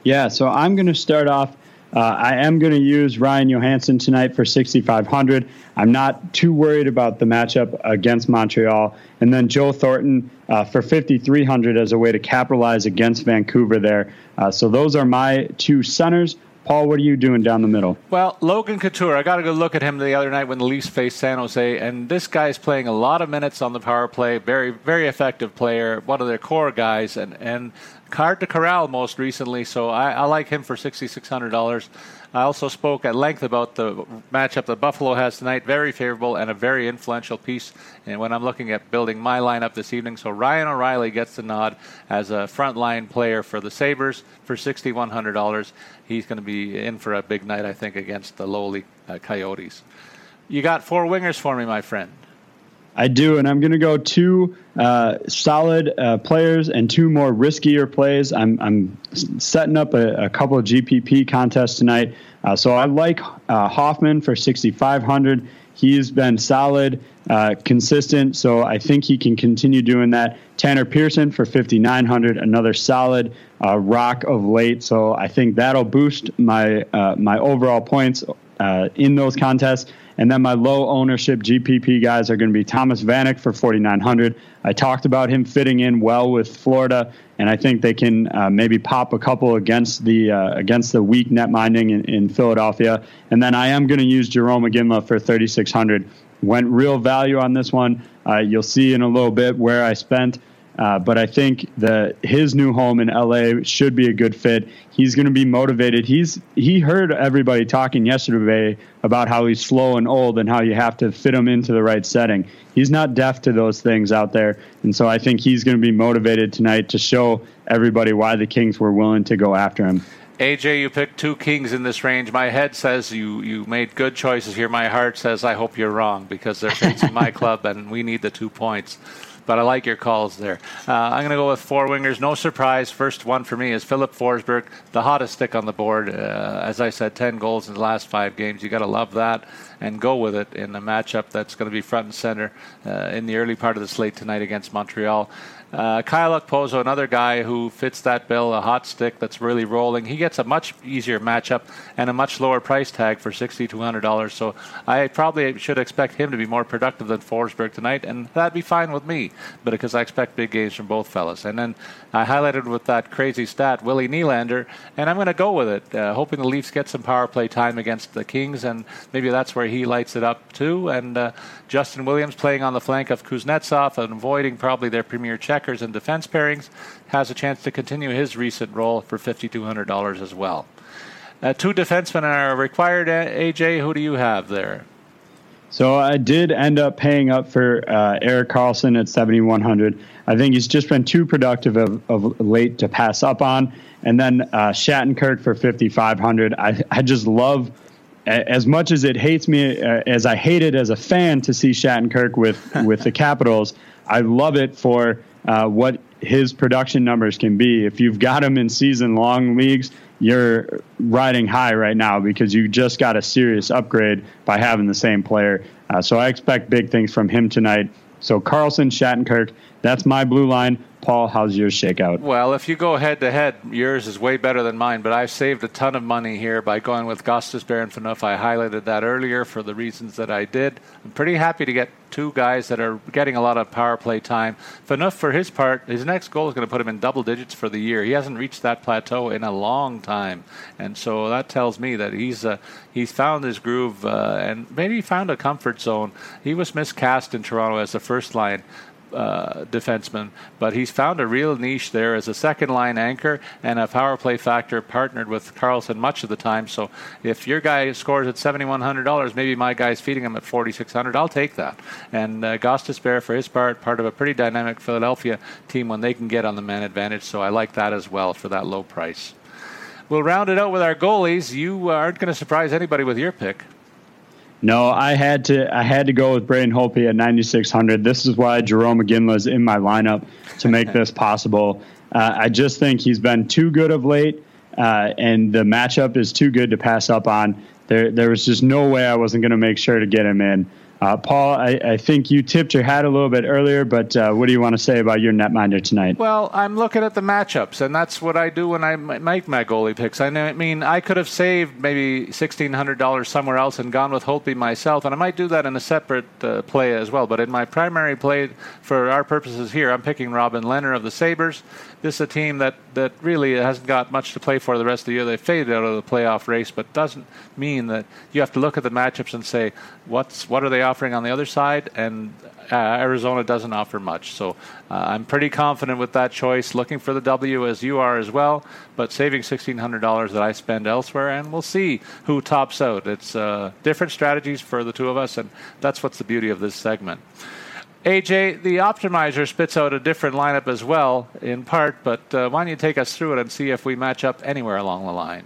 Yeah, so I'm going to start off. Uh, I am going to use Ryan Johansen tonight for 6,500. I'm not too worried about the matchup against Montreal. And then Joe Thornton uh, for 5,300 as a way to capitalize against Vancouver there. Uh, so those are my two centers. Paul, what are you doing down the middle? Well, Logan Couture, I got to go look at him the other night when the Leafs faced San Jose, and this guy is playing a lot of minutes on the power play. Very, very effective player, one of their core guys, and and hard to corral most recently. So I, I like him for sixty six hundred dollars. I also spoke at length about the matchup that Buffalo has tonight. Very favorable and a very influential piece. And when I'm looking at building my lineup this evening, so Ryan O'Reilly gets the nod as a frontline player for the Sabres for $6,100. He's going to be in for a big night, I think, against the lowly uh, Coyotes. You got four wingers for me, my friend. I do, and I'm going to go two uh, solid uh, players and two more riskier plays. I'm, I'm setting up a, a, couple of GPP contests tonight. Uh, so I like uh, Hoffman for 6,500. He's been solid, uh, consistent, so I think he can continue doing that. Tanner Pearson for 5,900, another solid uh, rock of late. So I think that'll boost my my overall points in those contests. And then my low ownership GPP guys are going to be Thomas Vanek for 4,900. I talked about him fitting in well with Florida, and I think they can uh, maybe pop a couple against the uh, against the weak net minding in, in Philadelphia. And then I am going to use Jarome Iginla for 3,600. Went real value on this one. Uh, you'll see in a little bit where I spent. Uh, but I think that his new home in LA should be a good fit. He's going to be motivated. He's he heard everybody talking yesterday about how he's slow and old and how you have to fit him into the right setting. He's not deaf to those things out there, and so I think he's going to be motivated tonight to show everybody why the Kings were willing to go after him. AJ, you picked two kings in this range. My head says you, you made good choices here. My heart says I hope you're wrong because they're facing my club and we need the two points but I like your calls there. Uh, I'm going to go with four wingers. No surprise. First one for me is Filip Forsberg, the hottest stick on the board. Uh, as I said, 10 goals in the last five games. You got to love that and go with it in the matchup that's going to be front and center uh, in the early part of the slate tonight against Montreal. Uh, Kyle Okposo, another guy who fits that bill, a hot stick that's really rolling. He gets a much easier matchup and a much lower price tag for $6,200. So I probably should expect him to be more productive than Forsberg tonight, and that'd be fine with me, but because I expect big games from both fellas. And then I highlighted with that crazy stat, Willie Nylander, and I'm going to go with it, uh, hoping the Leafs get some power play time against the Kings, and maybe that's where he lights it up too. And uh, Justin Williams playing on the flank of Kuznetsov and avoiding probably their premier checkers and defense pairings has a chance to continue his recent role for $5,200 as well. Uh, two defensemen are required. AJ, who do you have there? So I did end up paying up for uh, Erik Karlsson at 7,100. I think he's just been too productive of, of late to pass up on. And then uh, Shattenkirk for 5,500. I, I just love as much as it hates me, uh, as I hate it as a fan to see Shattenkirk with with the Capitals, I love it for uh, what his production numbers can be. If you've got him in season long leagues, you're riding high right now because you just got a serious upgrade by having the same player. Uh, so I expect big things from him tonight. So Karlsson, Shattenkirk, that's my blue line. Paul, how's yours shake out? Well, if you go head to head, yours is way better than mine, but I've saved a ton of money here by going with Gostisbehere and Phaneuf. I highlighted that earlier for the reasons that I did. I'm pretty happy to get two guys that are getting a lot of power play time. Phaneuf, for his part, his next goal is going to put him in double digits for the year. He hasn't reached that plateau in a long time, and so that tells me that he's uh, he's found his groove uh, and maybe found a comfort zone. He was miscast in Toronto as the first line uh, defenseman, but he's found a real niche there as a second line anchor and a power play factor partnered with Karlsson much of the time. So if your guy scores at $7,100, maybe my guy's feeding him at 4600 I'll take that. And uh, Gostisbehere, for his part, part of a pretty dynamic Philadelphia team when they can get on the man advantage. So I like that as well for that low price. We'll round it out with our goalies. You aren't going to surprise anybody with your pick. No, I had to. I had to go with Braden Holtby at 9600. This is why Jarome Iginla is in my lineup to make this possible. Uh, I just think he's been too good of late, uh, and the matchup is too good to pass up on. There, there was just no way I wasn't going to make sure to get him in. Uh, Paul, I, I, think you tipped your hat a little bit earlier, but uh, what do you want to say about your netminder tonight? Well, I'm looking at the matchups, and that's what I do when I make my goalie picks. I mean, I could have saved maybe $1,600 somewhere else and gone with Holtby myself, and I might do that in a separate uh, play as well. But in my primary play, for our purposes here, I'm picking Robin Lehner of the Sabres. This is a team that, that really hasn't got much to play for the rest of the year. They faded out of the playoff race, but doesn't mean that you have to look at the matchups and say, what's what are they offering on the other side? And uh, Arizona doesn't offer much. So uh, I'm pretty confident with that choice. Looking for the W as you are as well, but saving $1,600 that I spend elsewhere, and we'll see who tops out. It's uh, different strategies for the two of us, and that's what's the beauty of this segment. AJ, the optimizer spits out a different lineup as well, in part, but uh, why don't you take us through it and see if we match up anywhere along the line?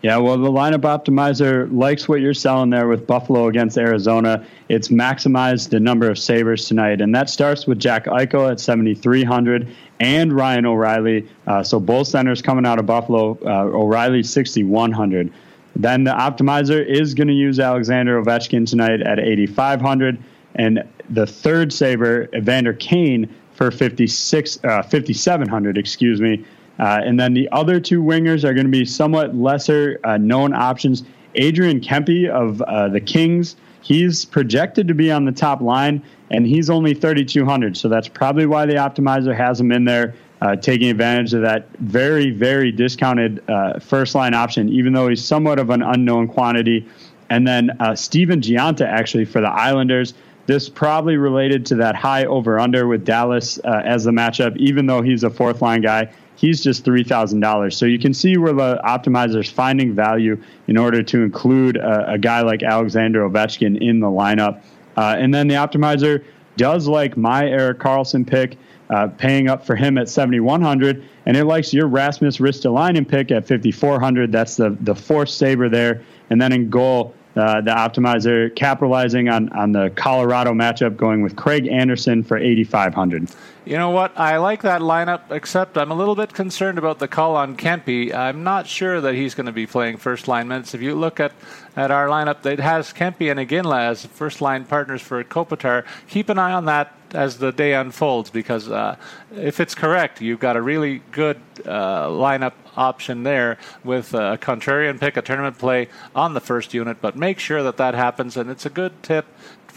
Yeah, well, the lineup optimizer likes what you're selling there with Buffalo against Arizona. It's maximized the number of Sabres tonight, and that starts with Jack Eichel at 7,300 and Ryan O'Reilly. Uh, so both centers coming out of Buffalo. Uh, O'Reilly 6,100. Then the optimizer is going to use Alexander Ovechkin tonight at 8,500, and the third Sabre, Evander Kane, for 56, uh, 5,700. Excuse me. Uh, and then the other two wingers are going to be somewhat lesser uh, known options. Adrian Kempe of uh, the Kings, he's projected to be on the top line, and he's only 3,200. So that's probably why the optimizer has him in there, uh, taking advantage of that very, very discounted uh, first line option, even though he's somewhat of an unknown quantity. And then Stephen Gionta, actually, for the Islanders. This probably related to that high over under with Dallas uh, as the matchup, even though he's a fourth line guy. He's just $3,000. So you can see where the optimizer is finding value in order to include a, a guy like Alexander Ovechkin in the lineup. Uh, and then the optimizer does like my Erik Karlsson pick, uh, paying up for him at 7,100, and it likes your Rasmus Ristolainen pick at 5,400. That's the the fourth Sabre there, and then in goal, uh, the optimizer capitalizing on on the Colorado matchup, going with Craig Anderson for 8,500. You know what? I like that lineup, except I'm a little bit concerned about the call on Kempe. I'm not sure that he's going to be playing first line minutes. If you look at, at our lineup, it has Kempe and Iginla as first line partners for Kopitar. Keep an eye on that as the day unfolds because uh, if it's correct, you've got a really good uh, lineup option there with a contrarian pick, a tournament play on the first unit. But make sure that that happens, and it's a good tip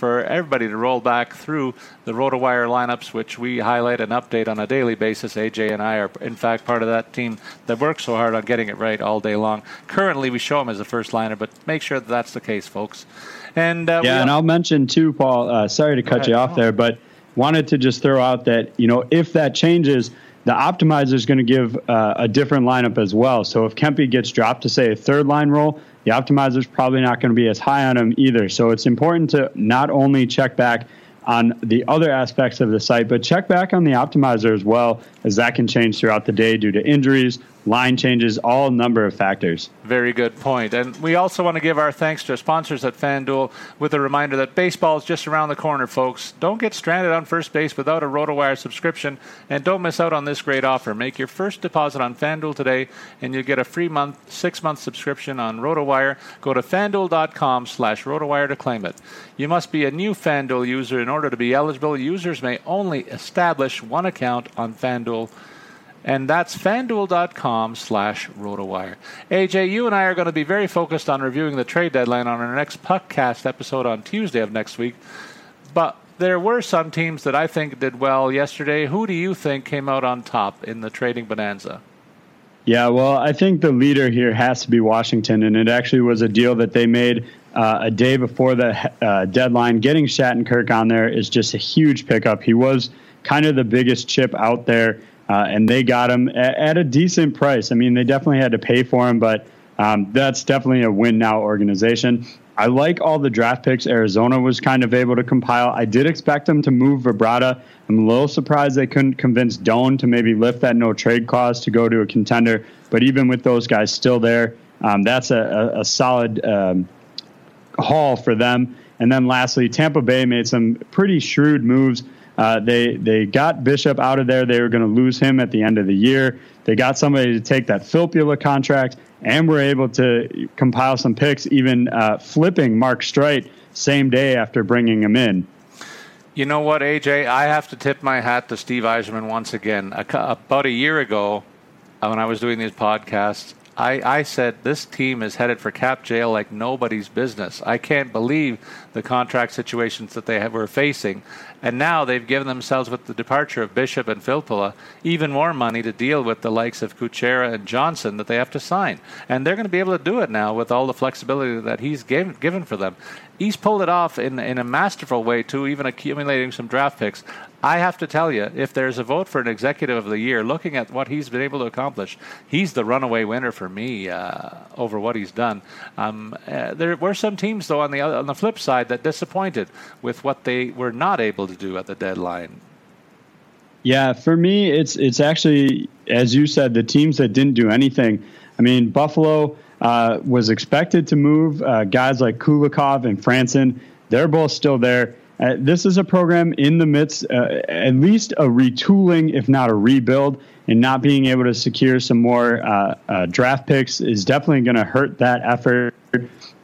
for everybody to roll back through the RotoWire lineups, which we highlight and update on a daily basis. AJ and I are, in fact, part of that team that works so hard on getting it right all day long. Currently, we show him as a first liner, but make sure that that's the case, folks. And uh, yeah, and I'll mention too, Paul. Uh, sorry to cut you off there, but wanted to just throw out that you know if that changes the optimizer is going to give uh, a different lineup as well. So if Kempe gets dropped to say a third line role, the optimizer is probably not going to be as high on him either. So it's important to not only check back on the other aspects of the site, but check back on the optimizer as well, as that can change throughout the day due to injuries, line changes, all number of factors. Very good point. And we also want to give our thanks to our sponsors at FanDuel with a reminder that baseball is just around the corner, folks. Don't get stranded on first base without a RotoWire subscription, and don't miss out on this great offer. Make your first deposit on FanDuel today, and you'll get a free month, six-month subscription on RotoWire. Go to FanDuel.com slash RotoWire to claim it. You must be a new FanDuel user in order to be eligible. Users may only establish one account on FanDuel and that's fanduel.com slash rotowire. AJ, you and I are going to be very focused on reviewing the trade deadline on our next Puckcast episode on Tuesday of next week. But there were some teams that I think did well yesterday. Who do you think came out on top in the trading bonanza? Yeah, well, I think the leader here has to be Washington, and it actually was a deal that they made uh, a day before the uh, deadline. Getting Shattenkirk on there is just a huge pickup. He was kind of the biggest chip out there uh, and they got him at, at, a decent price. I mean, they definitely had to pay for him, but um, that's definitely a win now organization. I like all the draft picks Arizona was kind of able to compile. I did expect them to move Vrbata. I'm a little surprised they couldn't convince Doan to maybe lift that no trade clause to go to a contender. But even with those guys still there, um, that's a, a, a solid um, haul for them. And then lastly, Tampa Bay made some pretty shrewd moves. Uh, they they got Bishop out of there. They were going to lose him at the end of the year. They got somebody to take that Filppula contract, and were able to compile some picks, even uh, flipping Mark Streit same day after bringing him in. You know what, AJ? I have to tip my hat to Steve Yzerman once again. About a year ago, uh, when I was doing these podcasts, I, I said this team is headed for cap jail like nobody's business. I can't believe the contract situations that they have, were facing. And now they've given themselves, with the departure of Bishop and Filppula, even more money to deal with the likes of Kuchera and Johnson that they have to sign. And they're going to be able to do it now with all the flexibility that he's gave, given for them. He's pulled it off in, in a masterful way, too, even accumulating some draft picks. I have to tell you, if there's a vote for an executive of the year, looking at what he's been able to accomplish, he's the runaway winner for me uh, over what he's done. Um, uh, there were some teams, though, on the on the flip side, that disappointed with what they were not able to do at the deadline. Yeah, for me, it's it's actually as you said, the teams that didn't do anything. I mean, Buffalo uh, was expected to move uh, guys like Kulikov and Franson. They're both still there. Uh, this is a program in the midst, uh, at least a retooling, if not a rebuild, and not being able to secure some more uh, uh, draft picks is definitely going to hurt that effort.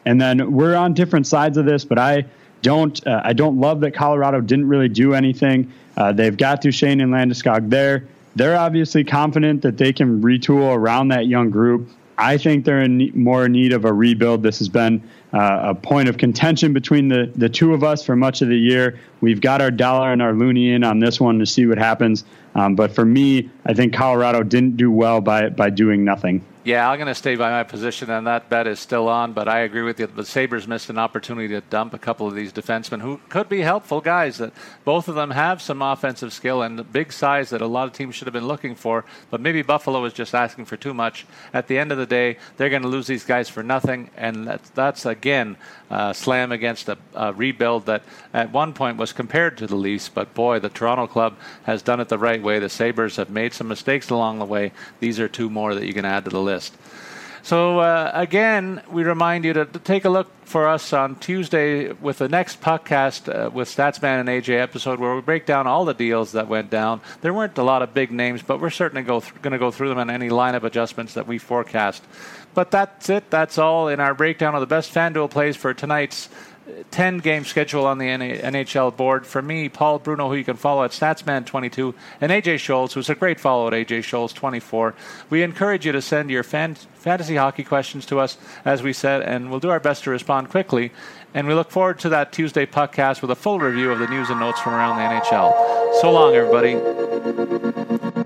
And then we're on different sides of this, but I don't uh, I don't love that Colorado didn't really do anything. Uh, they've got Duchene and Landeskog there. They're obviously confident that they can retool around that young group. I think they're in more need of a rebuild. This has been uh, a point of contention between the, the two of us for much of the year. We've got our dollar and our loonie in on this one to see what happens. Um, but for me, I think Colorado didn't do well by by doing nothing. Yeah, I'm going to stay by my position, and that bet is still on. But I agree with you. The Sabres missed an opportunity to dump a couple of these defensemen who could be helpful guys. That both of them have some offensive skill and big size that a lot of teams should have been looking for. But maybe Buffalo is just asking for too much. At the end of the day, they're going to lose these guys for nothing, and that's, that's again uh, slam against a, a rebuild that at one point was compared to the Leafs. But boy, the Toronto club has done it the right way. The Sabres have made some mistakes along the way. These are two more that you can add to the list list. So uh, again, we remind you to, to, take a look for us on Tuesday with the next podcast uh, with Statsman and AJ episode, where we break down all the deals that went down. There weren't a lot of big names, but we're certainly going to go through them and any lineup adjustments that we forecast. But that's it. That's all in our breakdown of the best FanDuel plays for tonight's 10 game schedule on the NHL board. For me, Paul Bruno, who you can follow at Statsman22, and AJ Scholz, who's a great follow at AJ Scholz24. We encourage you to send your fan- fantasy hockey questions to us, as we said, and we'll do our best to respond quickly. And we look forward to that Tuesday podcast with a full review of the news and notes from around the NHL. So long, everybody.